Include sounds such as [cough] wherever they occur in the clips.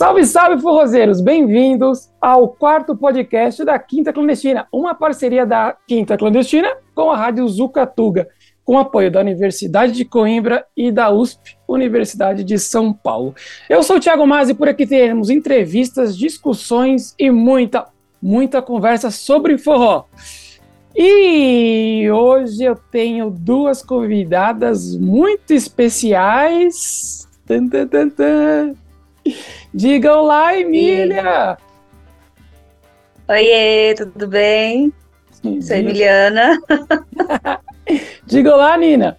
Salve, salve, forrozeiros! Bem-vindos ao quarto podcast da Quinta Clandestina, uma parceria da Quinta Clandestina com a Rádio Zucatuga, com apoio da Universidade de Coimbra e da USP, Universidade de São Paulo. Eu sou o Thiago Mazzi e por aqui teremos entrevistas, discussões e muita, muita conversa sobre forró. E hoje eu tenho duas convidadas muito especiais. Tan, tan, tan. Diga olá, Emília! Oiê, tudo bem? Sou Emiliana. [laughs] Diga olá, Nina!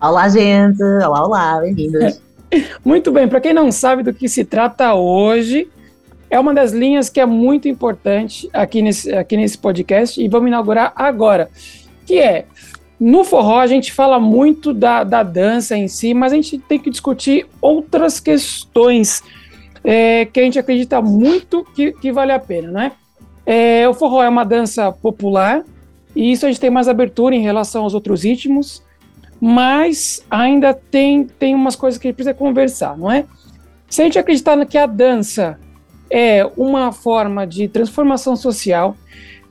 Olá, gente! Olá, olá, bem-vindos! [laughs] Muito bem, para quem não sabe do que se trata hoje, é uma das linhas que é muito importante aqui nesse, aqui nesse podcast e vamos inaugurar agora, que é no forró, a gente fala muito da, da dança em si, mas a gente tem que discutir outras questões é, que a gente acredita muito que, que vale a pena, né? É, o forró é uma dança popular e isso a gente tem mais abertura em relação aos outros ritmos, mas ainda tem, tem umas coisas que a gente precisa conversar, não é? Se a gente acreditar que a dança é uma forma de transformação social,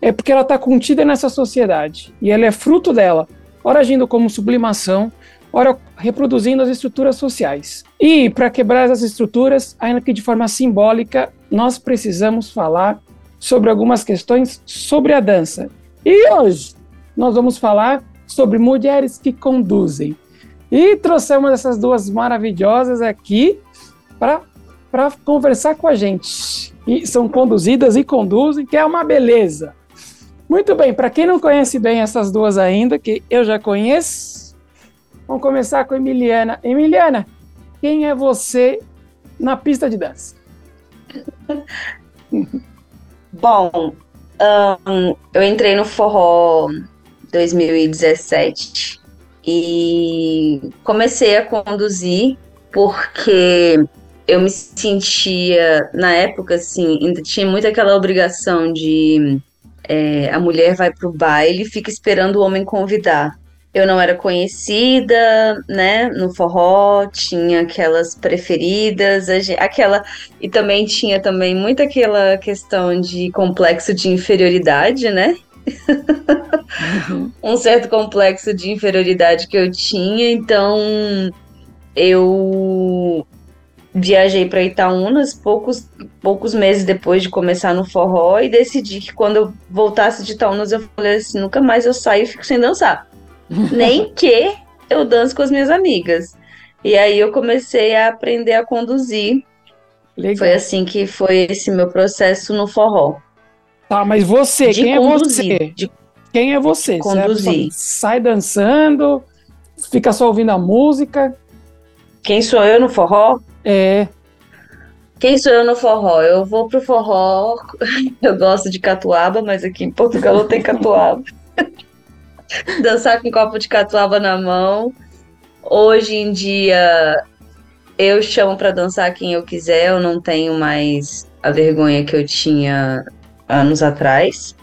é porque ela está contida nessa sociedade e ela é fruto dela, ora agindo como sublimação, ora reproduzindo as estruturas sociais. E para quebrar essas estruturas, ainda que de forma simbólica, nós precisamos falar sobre algumas questões sobre a dança. E hoje nós vamos falar sobre mulheres que conduzem. E trouxemos essas duas maravilhosas aqui para conversar com a gente. E são conduzidas e conduzem, que é uma beleza. Muito bem, para quem não conhece bem essas duas ainda, que eu já conheço, vamos começar com Emiliana. Emiliana, quem é você na pista de dança? [laughs] Bom, um, eu entrei no forró 2017 e comecei a conduzir porque eu me sentia, na época, assim, ainda tinha muito aquela obrigação de é, a mulher vai pro baile e fica esperando o homem convidar. Eu não era conhecida, né, no forró, tinha aquelas preferidas, aquela e também tinha também muito aquela questão de complexo de inferioridade, né? Uhum. [laughs] um certo complexo de inferioridade que eu tinha, então eu viajei para Itaúnas poucos, poucos meses depois de começar no forró e decidi que quando eu voltasse de Itaúnas eu falei assim, nunca mais eu saio e fico sem dançar. [laughs] Nem que eu danço com as minhas amigas. E aí eu comecei a aprender a conduzir. Legal. Foi assim que foi esse meu processo no forró. Tá, mas você, de quem conduzir, é você? De quem é você? Conduzir. Você sai dançando, fica só ouvindo a música? Quem sou eu no forró? É. Quem sou eu no forró? Eu vou pro forró, [laughs] eu gosto de catuaba, mas aqui em Portugal não tem catuaba. [laughs] Dançar com um copo de catuaba na mão. Hoje em dia eu chamo para dançar quem eu quiser, eu não tenho mais a vergonha que eu tinha anos atrás.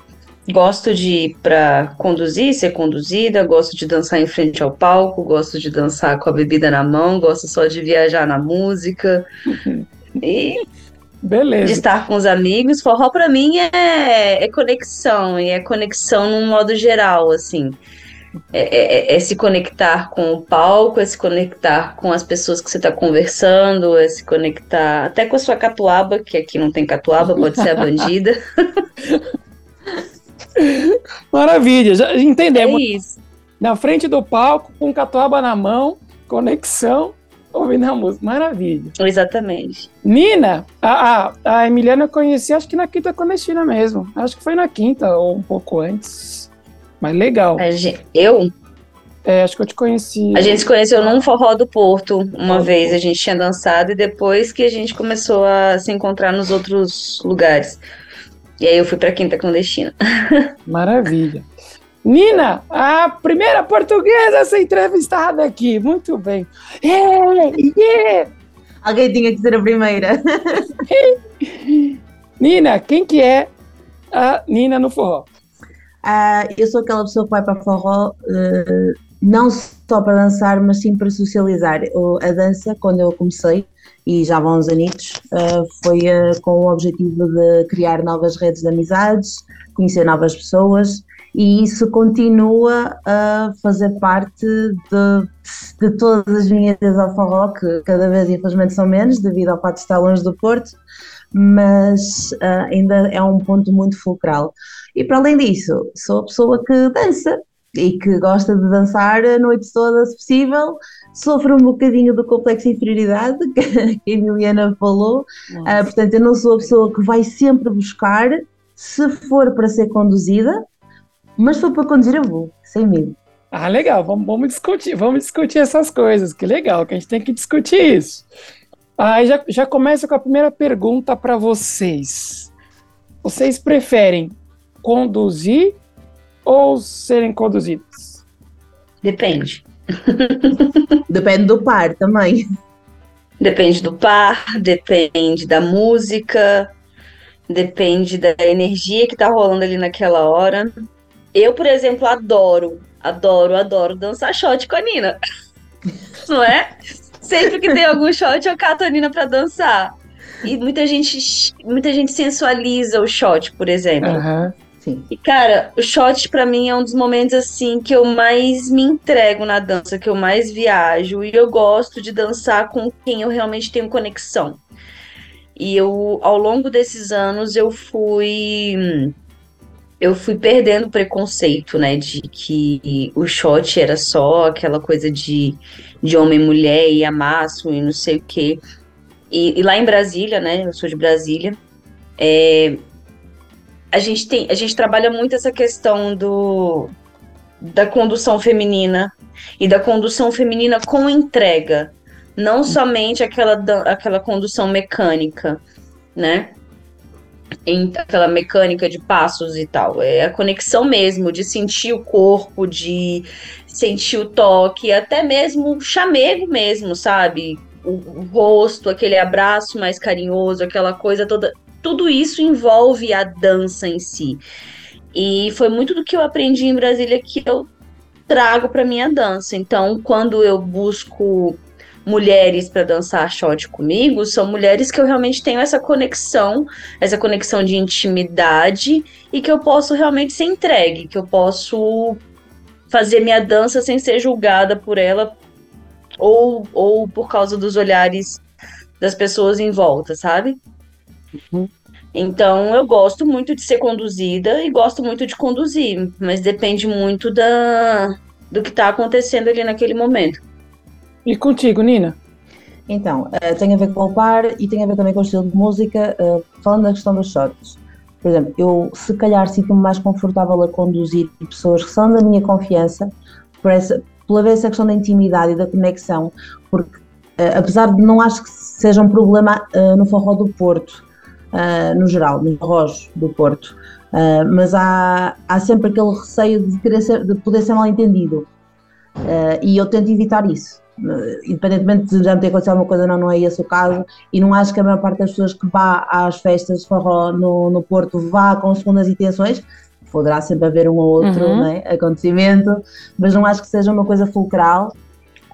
Gosto de ir para conduzir, ser conduzida, gosto de dançar em frente ao palco, gosto de dançar com a bebida na mão, gosto só de viajar na música. [laughs] e Beleza. de estar com os amigos. Forró para mim é, é, conexão, e é conexão num modo geral, assim. É, é, é, se conectar com o palco, é se conectar com as pessoas que você está conversando, é se conectar até com a sua catuaba, que aqui não tem catuaba, pode ser a [laughs] bandida. [laughs] [laughs] Maravilha, já entendemos. É isso. Na frente do palco, com catuaba na mão, conexão, ouvindo a música. Maravilha. Exatamente. Nina, a, a, a Emiliana eu conheci, acho que na Quinta Clandestina mesmo. Acho que foi na Quinta, ou um pouco antes. Mas legal. Eu? É, acho que eu te conheci. A gente se conheceu num forró do Porto uma vez. A gente tinha dançado e depois que a gente começou a se encontrar nos outros lugares. E aí eu fui pra Quinta Clandestina. [laughs] Maravilha. Nina, a primeira portuguesa a ser entrevistada aqui. Muito bem. Yeah, yeah. Alguém tinha que ser a primeira. [laughs] Nina, quem que é a Nina no forró? Uh, eu sou aquela pessoa que vai para forró uh, não só para dançar, mas sim para socializar. O- A dança, quando eu comecei, e já vão uns anitos, uh, foi uh, com o objetivo de criar novas redes de amizades, conhecer novas pessoas, e isso continua a fazer parte de, de todas as minhas idas ao que cada vez infelizmente são menos, devido ao fato de estar longe do Porto, mas uh, ainda é um ponto muito fulcral. E para além disso, sou a pessoa que dança e que gosta de dançar a noite toda, se possível. Sofro um bocadinho do complexo de inferioridade, que [laughs] a Emiliana falou. Uh, portanto, eu não sou a pessoa que vai sempre buscar, se for para ser conduzida, mas se for para conduzir, eu vou, sem medo. Ah, legal, vamos, vamos discutir, vamos discutir essas coisas, que legal, que a gente tem que discutir isso. Aí já, já começa com a primeira pergunta para vocês. Vocês preferem conduzir ou serem conduzidos? Depende. [laughs] Depende do par também. Depende do par, depende da música, depende da energia que tá rolando ali naquela hora. Eu, por exemplo, adoro, adoro, adoro dançar shot com a Nina. [laughs] Não é? Sempre que tem algum shot, eu cato a Nina pra dançar. E muita gente, muita gente sensualiza o shot, por exemplo. Aham. Sim. E, cara, o shot pra mim é um dos momentos assim que eu mais me entrego na dança, que eu mais viajo. E eu gosto de dançar com quem eu realmente tenho conexão. E eu, ao longo desses anos, eu fui. Eu fui perdendo o preconceito, né? De que o shot era só aquela coisa de, de homem e mulher e amasso e não sei o quê. E, e lá em Brasília, né? Eu sou de Brasília. É, a gente tem, a gente trabalha muito essa questão do da condução feminina e da condução feminina com entrega, não somente aquela aquela condução mecânica, né? Em- aquela mecânica de passos e tal, é a conexão mesmo de sentir o corpo, de sentir o toque, até mesmo o chamego mesmo, sabe? O, o rosto, aquele abraço mais carinhoso, aquela coisa toda tudo isso envolve a dança em si. E foi muito do que eu aprendi em Brasília que eu trago para minha dança. Então, quando eu busco mulheres para dançar shot comigo, são mulheres que eu realmente tenho essa conexão, essa conexão de intimidade e que eu posso realmente ser entregue, que eu posso fazer minha dança sem ser julgada por ela ou, ou por causa dos olhares das pessoas em volta, sabe? Então, eu gosto muito de ser conduzida e gosto muito de conduzir, mas depende muito da, do que está acontecendo ali naquele momento. E contigo, Nina? Então, eh, tem a ver com o par e tem a ver também com o estilo de música. eh, falando da questão dos shots, por exemplo, eu se calhar sinto-me mais confortável a conduzir pessoas que são da minha confiança, por essa, pela vez essa questão da intimidade e da conexão, porque eh, apesar de não acho que seja um problema no forró do Porto, eh, no geral, nos forrós do Porto, eh, mas há, há sempre aquele receio de, ser- de poder ser mal entendido. Eh, e eu tento evitar isso. Independentemente de já me ter acontecido alguma coisa, não, não é esse o caso. E não acho que a maior parte das pessoas que vá às festas de forró no, no Porto vá com segundas intenções. Poderá sempre haver um ou outro Uhum. né, acontecimento, mas não acho que seja uma coisa fulcral.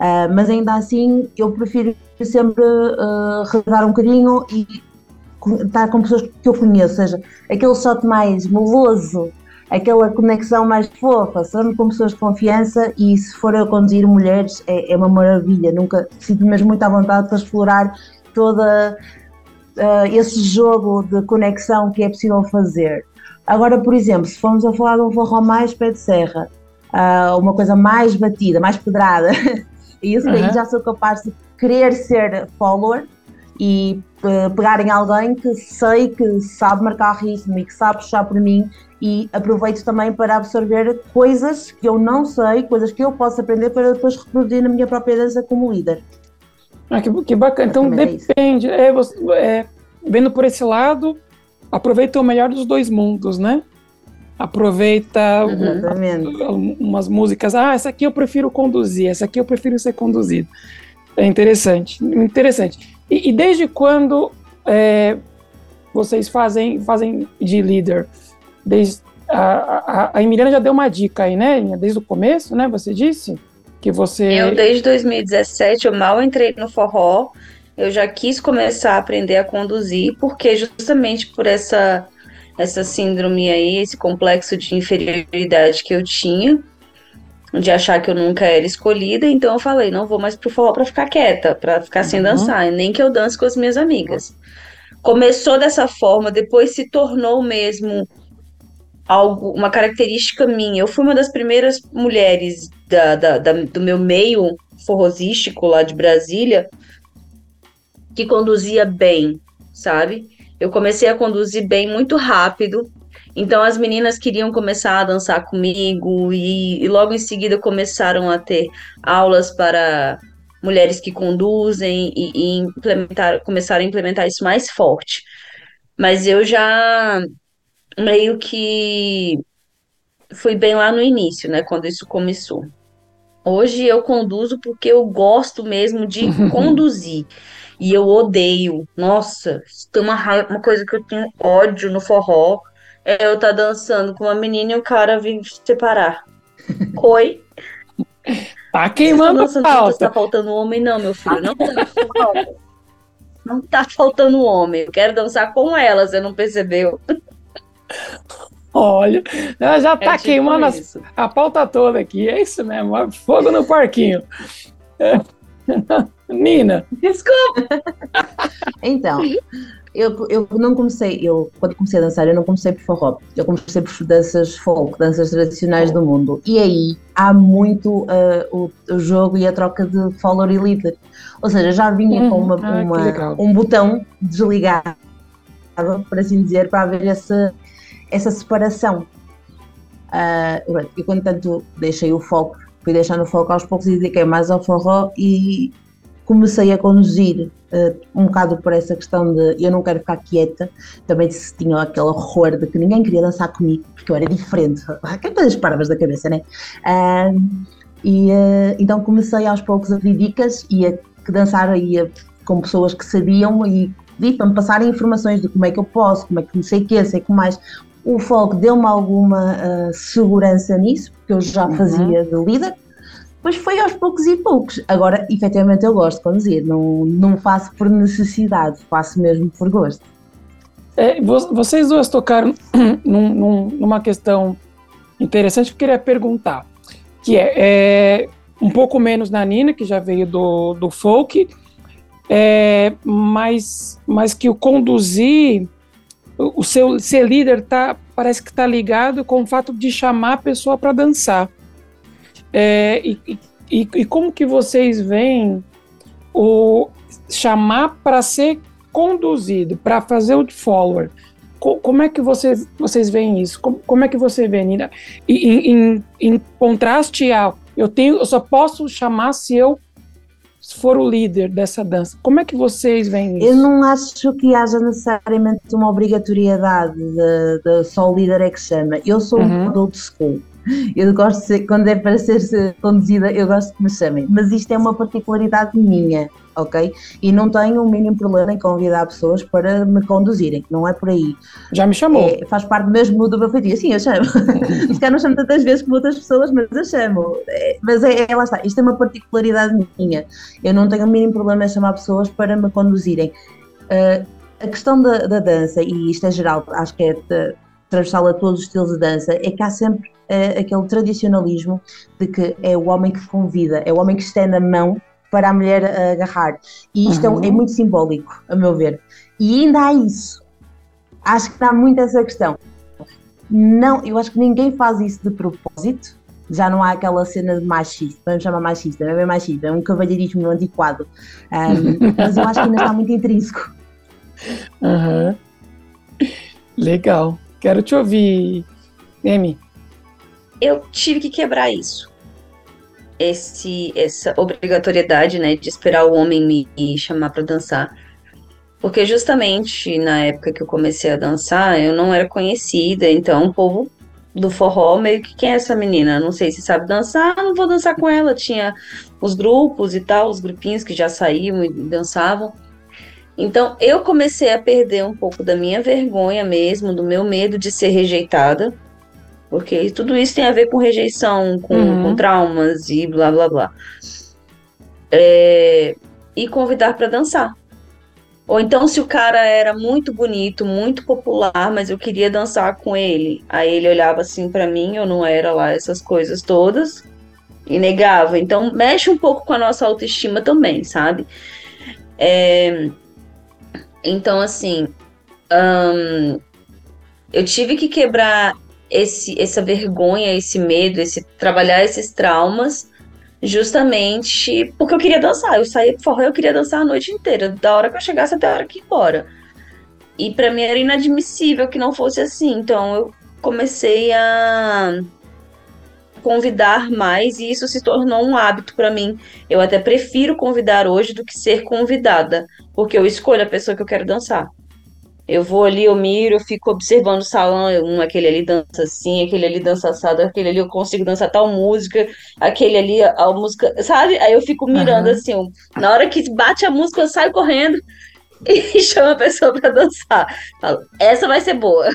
Ah, mas ainda assim, eu prefiro sempre uh, redar um bocadinho e estar com pessoas que eu conheço, ou seja, aquele shot mais meloso, aquela conexão mais fofa, sempre com pessoas de confiança e se for eu conduzir mulheres é, é uma maravilha, nunca sinto mesmo muito à vontade para explorar toda ah, esse jogo de conexão que é possível fazer. Agora, por exemplo, se formos a falar de um forró mais pé de serra, ah, uma coisa mais batida, mais pedrada, [laughs] e isso aí Aham. já sou capaz de querer ser follower e eh, pegar em alguém que sei que sabe marcar ritmo e que sabe puxar por mim e aproveito também para absorver coisas que eu não sei, coisas que eu posso aprender para depois reproduzir na minha própria dança como líder. Ah, que, que bacana. Então é depende. É, você- é, vendo por esse lado, aproveita o melhor dos dois mundos, né? Aproveita um- umas músicas. Ah, essa aqui eu prefiro conduzir, essa aqui eu prefiro ser conduzido. É interessante, interessante. E, e desde quando é, vocês fazem, fazem de líder? Desde, a, a, a Emiliana já deu uma dica aí, né? Desde o começo, né? Você disse? Que você. Eu, desde 2017, eu mal entrei no forró. Eu já quis começar a aprender a conduzir, porque justamente por essa, essa síndrome aí, esse complexo de inferioridade que eu tinha, de achar que eu nunca era escolhida, então eu falei, não vou mais pro forró pra ficar quieta, pra ficar sem uhum. dançar, nem que eu dance com as minhas amigas. Começou dessa forma, depois se tornou mesmo algo, uma característica minha. Eu fui uma das primeiras mulheres da, da, da, do meu meio forrosístico lá de Brasília que conduzia bem, sabe? Eu comecei a conduzir bem muito rápido. Então as meninas queriam começar a dançar comigo e, e logo em seguida começaram a ter aulas para mulheres que conduzem e, e implementar, começaram a implementar isso mais forte. Mas eu já meio que fui bem lá no início, né, quando isso começou. Hoje eu conduzo porque eu gosto mesmo de [laughs] conduzir. E eu odeio. Nossa, tem uma, uma coisa que eu tenho ódio no forró. É eu tá dançando com uma menina e o cara vir separar. [laughs] Oi? Tá queimando Você tá, tá faltando homem, não, meu filho. Não tá faltando. Não tá faltando homem. Eu quero dançar com ela, você não percebeu? Olha, ela já tá é tipo queimando a, a pauta toda aqui. É isso mesmo. Fogo no parquinho. É. [laughs] [laughs] Nina. Desculpa. [laughs] então, eu, eu não comecei, eu quando comecei a dançar, eu não comecei por forró, eu comecei por danças folk, danças tradicionais do mundo. E aí há muito uh, o, o, jogo e a troca de follower e líder. Ou seja, já vinha hum, com uma, ah, uma um botão desligado, por assim dizer, para haver essa, essa separação. Uh, eu, quando tanto deixei o foco, fui deixando o foco aos poucos e dediquei mais ao forró e comecei a conduzir uh, um bocado por essa questão de eu não quero ficar quieta, também tinha aquele horror de que ninguém queria dançar comigo, porque eu era diferente, [laughs] que coisas parvas da cabeça, né? Uh, e uh, então comecei aos poucos a pedir dicas e a dançar ia com pessoas que sabiam e pedi para me passarem informações de como é que eu posso, como é que não sei o que, sei que mais. O foco deu-me alguma uh, segurança nisso, porque eu já uhum. fazia de líder, mas foi aos poucos e poucos. Agora, efetivamente, eu gosto de conduzir, não, não faço por necessidade, faço mesmo por gosto. É, vocês duas tocaram [clears throat] num, num, numa questão interessante que eu queria perguntar, que é, é, um pouco menos na Nina, que já veio do, do folk, é, mas, mas que o conduzir, o seu ser líder tá, parece que está ligado com o fato de chamar a pessoa para dançar. É, e, e, e, como que vocês veem o chamar para ser conduzido, para fazer o follower? Co, como é que vocês, vocês veem isso? Como, como é que você vê, Nina? Em, em, contraste ao eu tenho, eu só posso chamar se eu for o líder dessa dança. Como é que vocês veem isso? Eu não acho que haja necessariamente uma obrigatoriedade de, de só o líder é que chama. Eu sou uhum. um old school. Eu gosto de ser, quando é para ser conduzida, eu gosto que me chamem. Mas isto é uma particularidade minha, ok? E não tenho o mínimo problema em convidar pessoas para me conduzirem, não é por aí. Já me chamou. É, faz parte mesmo do meu feitiço. Sim, eu chamo. [laughs] Se calhar não chamo tantas vezes como outras pessoas, mas eu chamo. É, mas é, é, lá está, isto é uma particularidade minha. Eu não tenho o mínimo problema em chamar pessoas para me conduzirem. Uh, a questão da, da, dança, e isto é geral, acho que é transversal a todos os estilos de dança, é que há sempre uh, aquele tradicionalismo de que é o homem que convida, é o homem que estende a mão para a mulher uh, agarrar. E isto uhum. é, é, muito simbólico, a meu ver. E ainda há isso. Acho que dá muito essa questão. Não, eu acho que ninguém faz isso de propósito. Já não há aquela cena de machista, vamos chamar machista, não é bem machista, é um cavalheirismo antiquado. Um, [laughs] mas eu acho que ainda está muito intrínseco. Uhum. Legal. Quero te ouvir, Emi eu tive que quebrar isso. Esse, essa obrigatoriedade, né, de esperar o homem me chamar para dançar. Porque justamente na época que eu comecei a dançar, eu não era conhecida, então o povo do forró meio que quem é essa menina? Não sei se sabe dançar, não vou dançar com ela. Tinha os grupos e tal, os grupinhos que já saíam e dançavam. Então eu comecei a perder um pouco da minha vergonha mesmo, do meu medo de ser rejeitada Porque tudo isso tem a ver com rejeição, com, Uhum. com traumas e blá blá blá. É, e convidar para dançar. Ou então, se o cara era muito bonito, muito popular, mas eu queria dançar com ele, aí ele olhava assim para mim, eu não era lá essas coisas todas e negava. Então, mexe um pouco com a nossa autoestima também, sabe? É, então, assim, eu tive que quebrar esse, essa vergonha, esse medo, esse trabalhar esses traumas, justamente porque eu queria dançar. Eu saía pro forró, eu queria dançar a noite inteira, da hora que eu chegasse até a hora que ia embora. E pra mim era inadmissível que não fosse assim. Então eu comecei a convidar mais e isso se tornou um hábito pra mim. Eu até prefiro convidar hoje do que ser convidada, porque eu escolho a pessoa que eu quero dançar. Eu vou ali, eu miro, eu fico observando o salão, um, aquele ali dança assim, aquele ali dança assado, aquele ali eu consigo dançar tal música, aquele ali a, a música, sabe? Aí eu fico mirando Aham. assim, eu- na hhora que bate a música, eu saio correndo [laughs] e chamo a pessoa pra dançar. Falo, essa vai ser boa.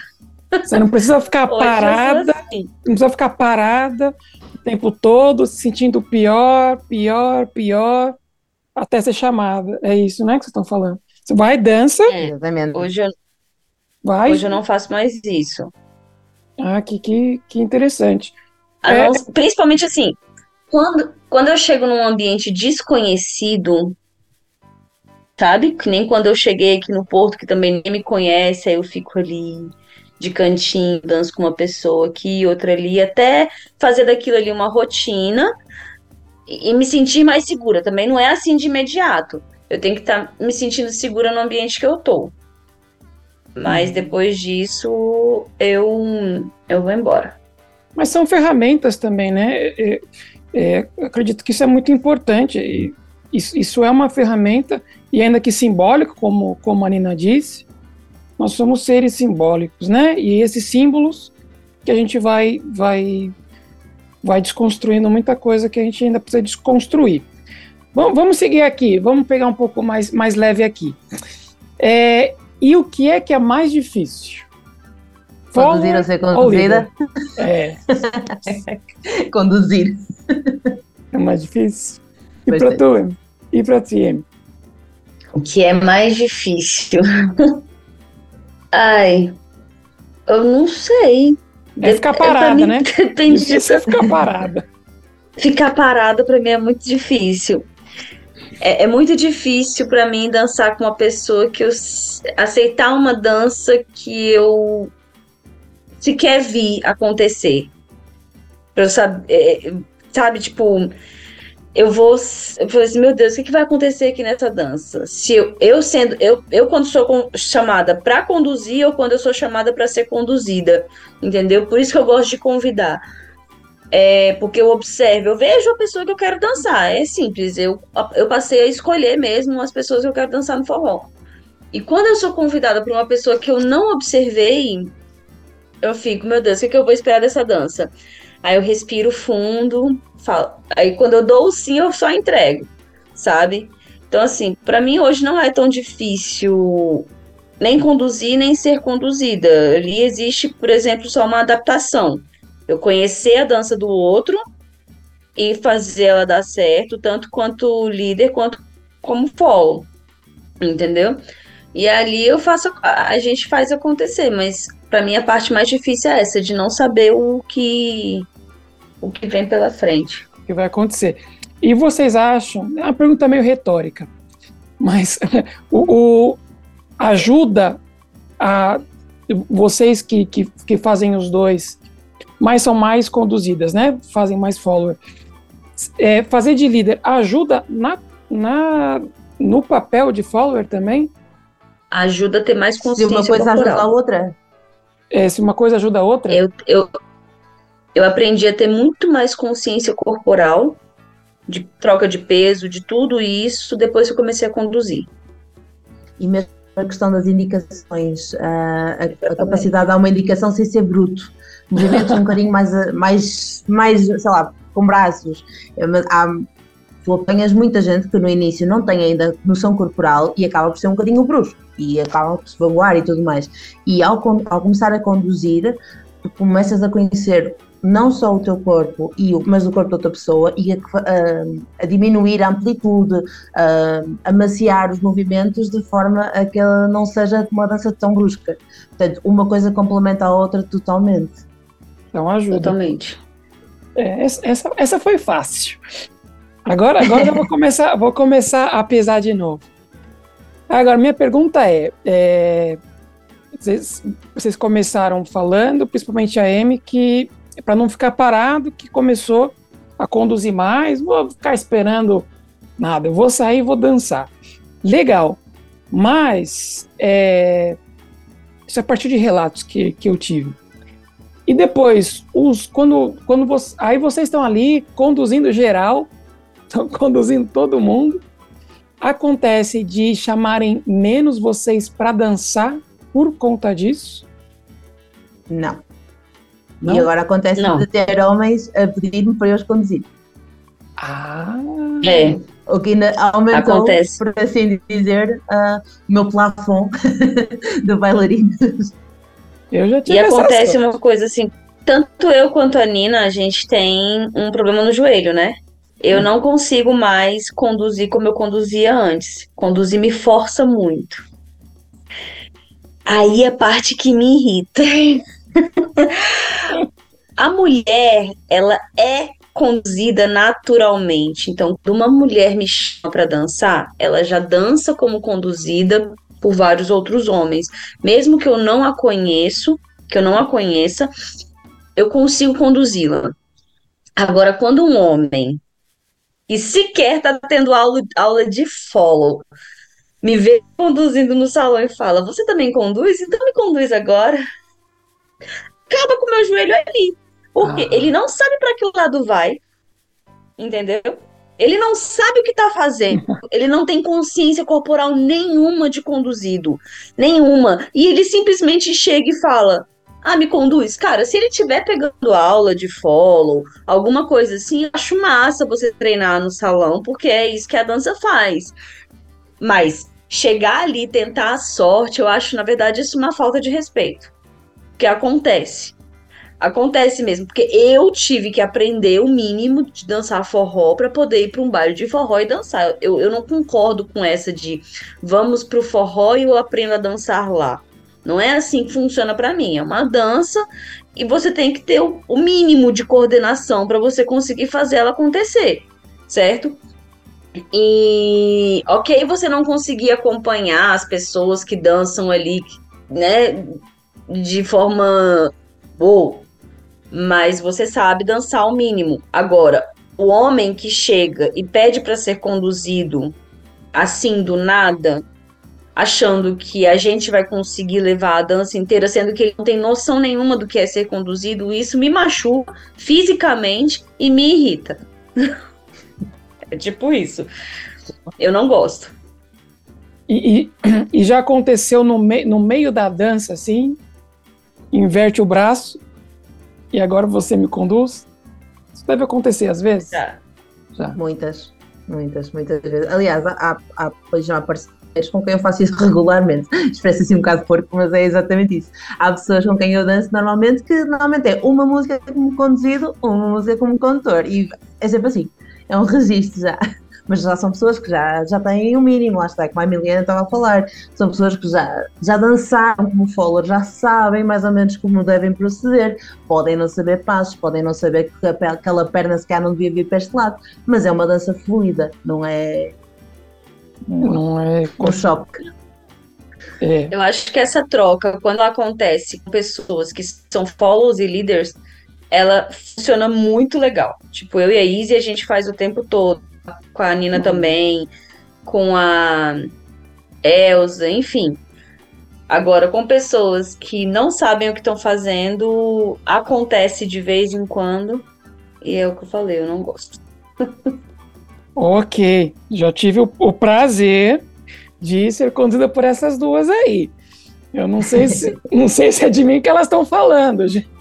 Você não precisa ficar parada, assim. não precisa ficar parada o tempo todo, se sentindo pior, pior, pior, até ser chamada. É isso, né, que vocês estão falando. Você vai, dança, É, hoje, eu, vai. hoje eu não faço mais isso. Ah, que, que, que interessante. A É. não- principalmente assim, quando, quando eu chego num ambiente desconhecido, sabe? Que nem quando eu cheguei aqui no Porto, que também nem me conhece, aí eu fico ali de cantinho, danço com uma pessoa aqui, outra ali, até fazer daquilo ali uma rotina e, e me sentir mais segura. Também não é assim de imediato. Eu tenho que estar me sentindo segura no ambiente que eu tô. Mas depois disso, eu, eu vou embora. Mas são ferramentas também, né? É, é, eu acredito que isso é muito importante. e Isso, isso é uma ferramenta, e ainda que simbólico, como, como a Nina disse, nós somos seres simbólicos, né? E esses símbolos que a gente vai, vai, vai desconstruindo muita coisa que a gente ainda precisa desconstruir. Bom, vamos seguir aqui, vamos pegar um pouco mais, mais leve aqui. É, e o que é que é mais difícil? Conduzir ou ser conduzida? É, [laughs] Conduzir. é mais difícil. E para Bastante. tu? E para ti, Em? O que é mais difícil? [laughs] Ai, eu não sei. É ficar pra parada, mim, né? [laughs] Depende de Difícil é ficar parada. ficar parada pra mim é muito difícil. É, é muito difícil pra mim dançar com uma pessoa que eu aceitar uma dança que eu sequer vi acontecer. Pra eu saber, sabe, tipo, eu vou, eu falei assim, meu Deus, o que, que vai acontecer aqui nessa dança? Se eu, eu sendo, eu, eu quando sou con- chamada pra conduzir ou quando eu sou chamada pra ser conduzida, entendeu? Por isso que eu gosto de convidar. É porque eu observo, eu vejo a pessoa que eu quero dançar. É simples, eu, eu passei a escolher mesmo as pessoas que eu quero dançar no forró. E quando eu sou convidada por uma pessoa que eu não observei, eu fico, meu Deus, o que, que eu vou esperar dessa dança? Aí eu respiro fundo, falo. Aí quando eu dou o sim, eu só entrego, sabe? Então, assim, pra mim hoje não é tão difícil nem conduzir, nem ser conduzida. Ali existe, por exemplo, só uma adaptação. Eu conhecer a dança do outro e fazer ela dar certo, tanto quanto líder quanto como follow. Entendeu? E ali eu faço a gente faz acontecer, mas pra mim a parte mais difícil é essa de não saber o que o que vem pela frente. O que vai acontecer? E vocês acham? É uma pergunta meio retórica, mas [laughs] o, o- ajuda a vocês que, que, que fazem os dois, mas são mais conduzidas, né? Fazem mais follower. É, fazer de líder ajuda na, na, no papel de follower também? Ajuda a ter mais Se consciência uma coisa ajuda a corporal. outra. É, se uma coisa ajuda a outra? Eu, eu, eu aprendi a ter muito mais consciência corporal, de troca de peso, de tudo isso, depois que eu comecei a conduzir. E mesmo a questão das indicações, ah, a, a capacidade de dar uma indicação sem ser bruto. Movimentos um bocadinho mais, ah, mais, mais, sei lá, com braços. Há- tu apanhas muita gente que no início não tem ainda noção corporal e acaba por ser um bocadinho brusco e acaba por se vanguar e tudo mais. E ao, ao começar a conduzir, começas a conhecer não só o teu corpo, e o, mas o corpo da outra pessoa, e a, a, a diminuir a amplitude, a, a maciar os movimentos de forma a que ela não seja uma dança tão brusca. Portanto, uma coisa complementa a outra totalmente. Então ajuda. Totalmente. É, essa, essa foi fácil. Agora, agora eu vou começar, vou começar a pesar de novo. Agora, minha pergunta é, é vocês, vocês começaram falando, principalmente a Amy, que para não ficar parado, que começou a conduzir mais, vou ficar esperando nada, eu vou sair e vou dançar. Legal, mas é, isso é a partir de relatos que, que eu tive. E depois, os, quando, quando você, aí vocês estão ali conduzindo geral, estão conduzindo todo mundo, acontece de chamarem menos vocês para dançar por conta disso? Não. Não? E agora acontece não. de ter homens a pedir-me para eu os conduzir. Ah! É. O que ainda aumentou, acontece. por assim dizer, uh, o meu plafond [laughs] de bailarinos. Eu já tive E acontece uma coisa assim, tanto eu quanto a Nina, a gente tem um problema no joelho, né? Eu não consigo mais conduzir como eu conduzia antes. Conduzir me força muito. Aí a parte que me irrita. [laughs] a mulher, ela é conduzida naturalmente. Então, quando uma mulher me chama para dançar, ela já dança como conduzida por vários outros homens. Mesmo que eu não a conheço, que eu não a conheça, eu consigo conduzi-la. Agora, quando um homem que sequer está tendo aula, aula de follow me vê conduzindo no salão e fala: Você também conduz? Então me conduz agora. Acaba com o meu joelho ali. Porque ah. ele não sabe para que lado vai. Entendeu? Ele não sabe o que está fazendo. [laughs] Ele não tem consciência corporal nenhuma de conduzido. Nenhuma. E ele simplesmente chega e fala: ah, me conduz. Cara, se ele estiver pegando aula de follow, alguma coisa assim, acho massa você treinar no salão, porque é isso que a dança faz. Mas chegar ali e tentar a sorte, eu acho, na verdade, isso uma falta de respeito. Que acontece. Acontece mesmo, porque eu tive que aprender o mínimo de dançar forró para poder ir para um baile de forró e dançar. Eu, eu não concordo com essa de vamos pro forró e eu aprendo a dançar lá. Não é assim que funciona para mim. É uma dança e você tem que ter o, mínimo de coordenação para você conseguir fazer ela acontecer, certo? E ok, você não conseguir acompanhar as pessoas que dançam ali, né, de forma boa, mas você sabe dançar o mínimo. Agora, o homem que chega e pede para ser conduzido assim do nada, achando que a gente vai conseguir levar a dança inteira, sendo que ele não tem noção nenhuma do que é ser conduzido, isso me machuca fisicamente e me irrita. [laughs] É tipo isso. Eu não gosto. E, e, [clears throat] e já aconteceu no, me, no meio da dança, assim, inverte o braço e agora você me conduz? Isso deve acontecer às vezes? Já. já. Muitas, muitas, muitas vezes. Aliás, há, há, há já parceiros com quem eu faço isso regularmente. [laughs] Expressa assim um bocado porco, mas é exatamente isso. Há pessoas com quem eu danço normalmente que normalmente é uma música como conduzido, uma música como condutor. E é sempre assim é um registro já. [laughs] Mas já são pessoas que já, já têm o um mínimo, lá está, como a Emiliana estava a falar. São pessoas que já, já dançaram como follower, já sabem mais ou menos como devem proceder. Podem não saber passos, podem não saber que aquela perna se calhar não devia vir para este lado, mas é uma dança fluida, não é. Não é. Um choque. É. Eu acho que essa troca, quando acontece com pessoas que são follows e leaders, ela funciona muito legal. Tipo, eu e a Izzy a gente faz o tempo todo. Com a Nina uhum. também, com a Elsa, enfim. Agora, com pessoas que não sabem o que estão fazendo, acontece de vez em quando. E é o que eu falei, eu não gosto. [laughs] ok, já tive o, o prazer de ser conduzida por essas duas aí. Eu não sei se, [laughs] não sei se é de mim que elas estão falando, gente.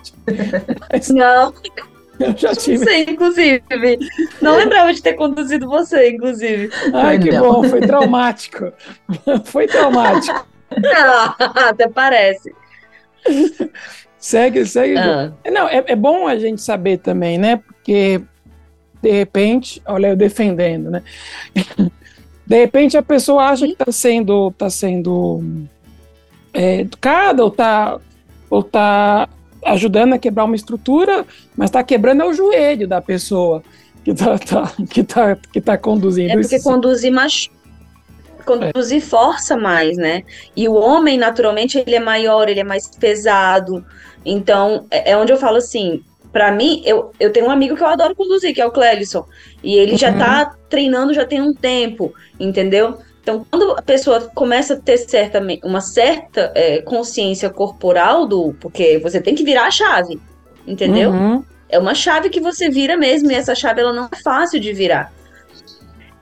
Mas não. Eu já tive. Não sei, inclusive. Não lembrava de ter conduzido você, inclusive. Ai, que não. bom, foi traumático. [laughs] foi traumático. Não, até parece. segue, segue. Ah. Não, é, é bom a gente saber também, né? Porque de repente, olha eu defendendo, né? [laughs] De repente a pessoa acha que está sendo, tá sendo é, educada ou está ou tá ajudando a quebrar uma estrutura, mas está quebrando é o joelho da pessoa que está tá, que tá, que tá conduzindo. É porque isso. conduzir mais conduzir é. força mais, né? E o homem, naturalmente, ele é maior, ele é mais pesado. Então, é, é onde eu falo assim, para mim, eu, eu tenho um amigo que eu adoro conduzir, que é o Clélison. E ele uhum. já tá treinando já tem um tempo, entendeu? Então, quando a pessoa começa a ter certa, uma certa é, consciência corporal do. Porque você tem que virar a chave, entendeu? Uhum. É uma chave que você vira mesmo, e essa chave ela não é fácil de virar.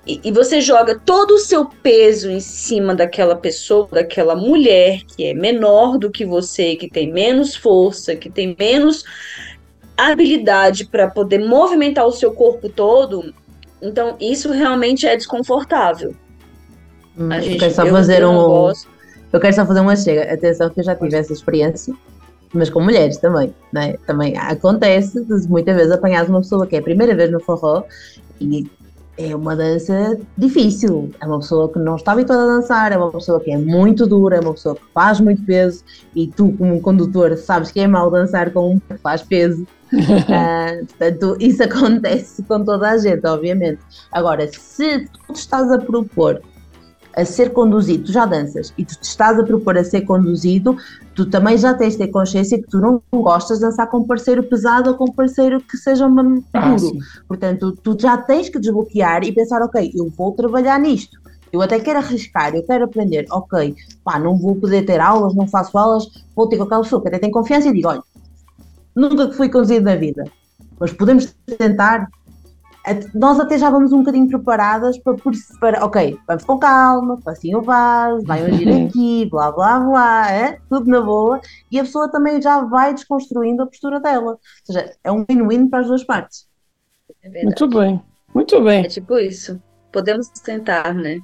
E, e você joga todo o seu peso em cima daquela pessoa, daquela mulher que é menor do que você, que tem menos força, que tem menos habilidade para poder movimentar o seu corpo todo, então isso realmente é desconfortável. Hum, a gente, eu quero só fazer um. Eu quero só fazer uma chega. Atenção que eu já tive essa experiência, mas com mulheres também, né? Também acontece de muitas vezes apanhar uma pessoa que é a primeira vez no forró e é uma dança difícil. É uma pessoa que não está habituada a dançar, é uma pessoa que é muito dura, é uma pessoa que faz muito peso e tu, como condutor, sabes que é mau dançar com um que faz peso. uh, [laughs] portanto, isso acontece com toda a gente, obviamente. Agora, se tu estás a propor a ser conduzido, tu já danças e tu te estás a propor a ser conduzido, tu também já tens de ter consciência que tu não gostas de dançar com um parceiro pesado ou com um parceiro que seja um ah, duro. Portanto, tu já tens que desbloquear e pensar, ok, eu vou trabalhar nisto. Eu até quero arriscar, eu quero aprender, ok, pá, não vou poder ter aulas, não faço aulas, vou ter com aquela pessoa que até tem confiança e digo, olha, nunca fui conduzido na vida, mas podemos tentar, nós até já vamos um bocadinho preparadas para, para ok, vamos com calma, facinho o vaso, vai [laughs] agir aqui, blá blá blá, é? tudo na boa, e a pessoa também já vai desconstruindo a postura dela. Ou seja, é um win-win para as duas partes. É muito bem, muito bem. É tipo isso. Podemos tentar, né?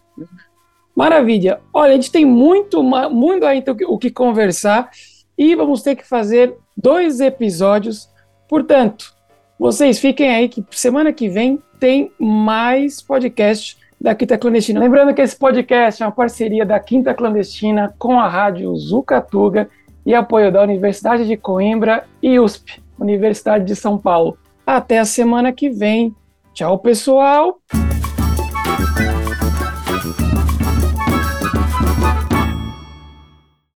Maravilha. Olha, a gente tem muito, muito aí o que conversar e vamos ter que fazer dois episódios. Portanto, vocês fiquem aí que semana que vem tem mais podcast da Quinta Clandestina. Lembrando que esse podcast é uma parceria da Quinta Clandestina com a rádio Zucatuga e apoio da Universidade de Coimbra e USP, Universidade de São Paulo. Até a semana que vem. Tchau, pessoal!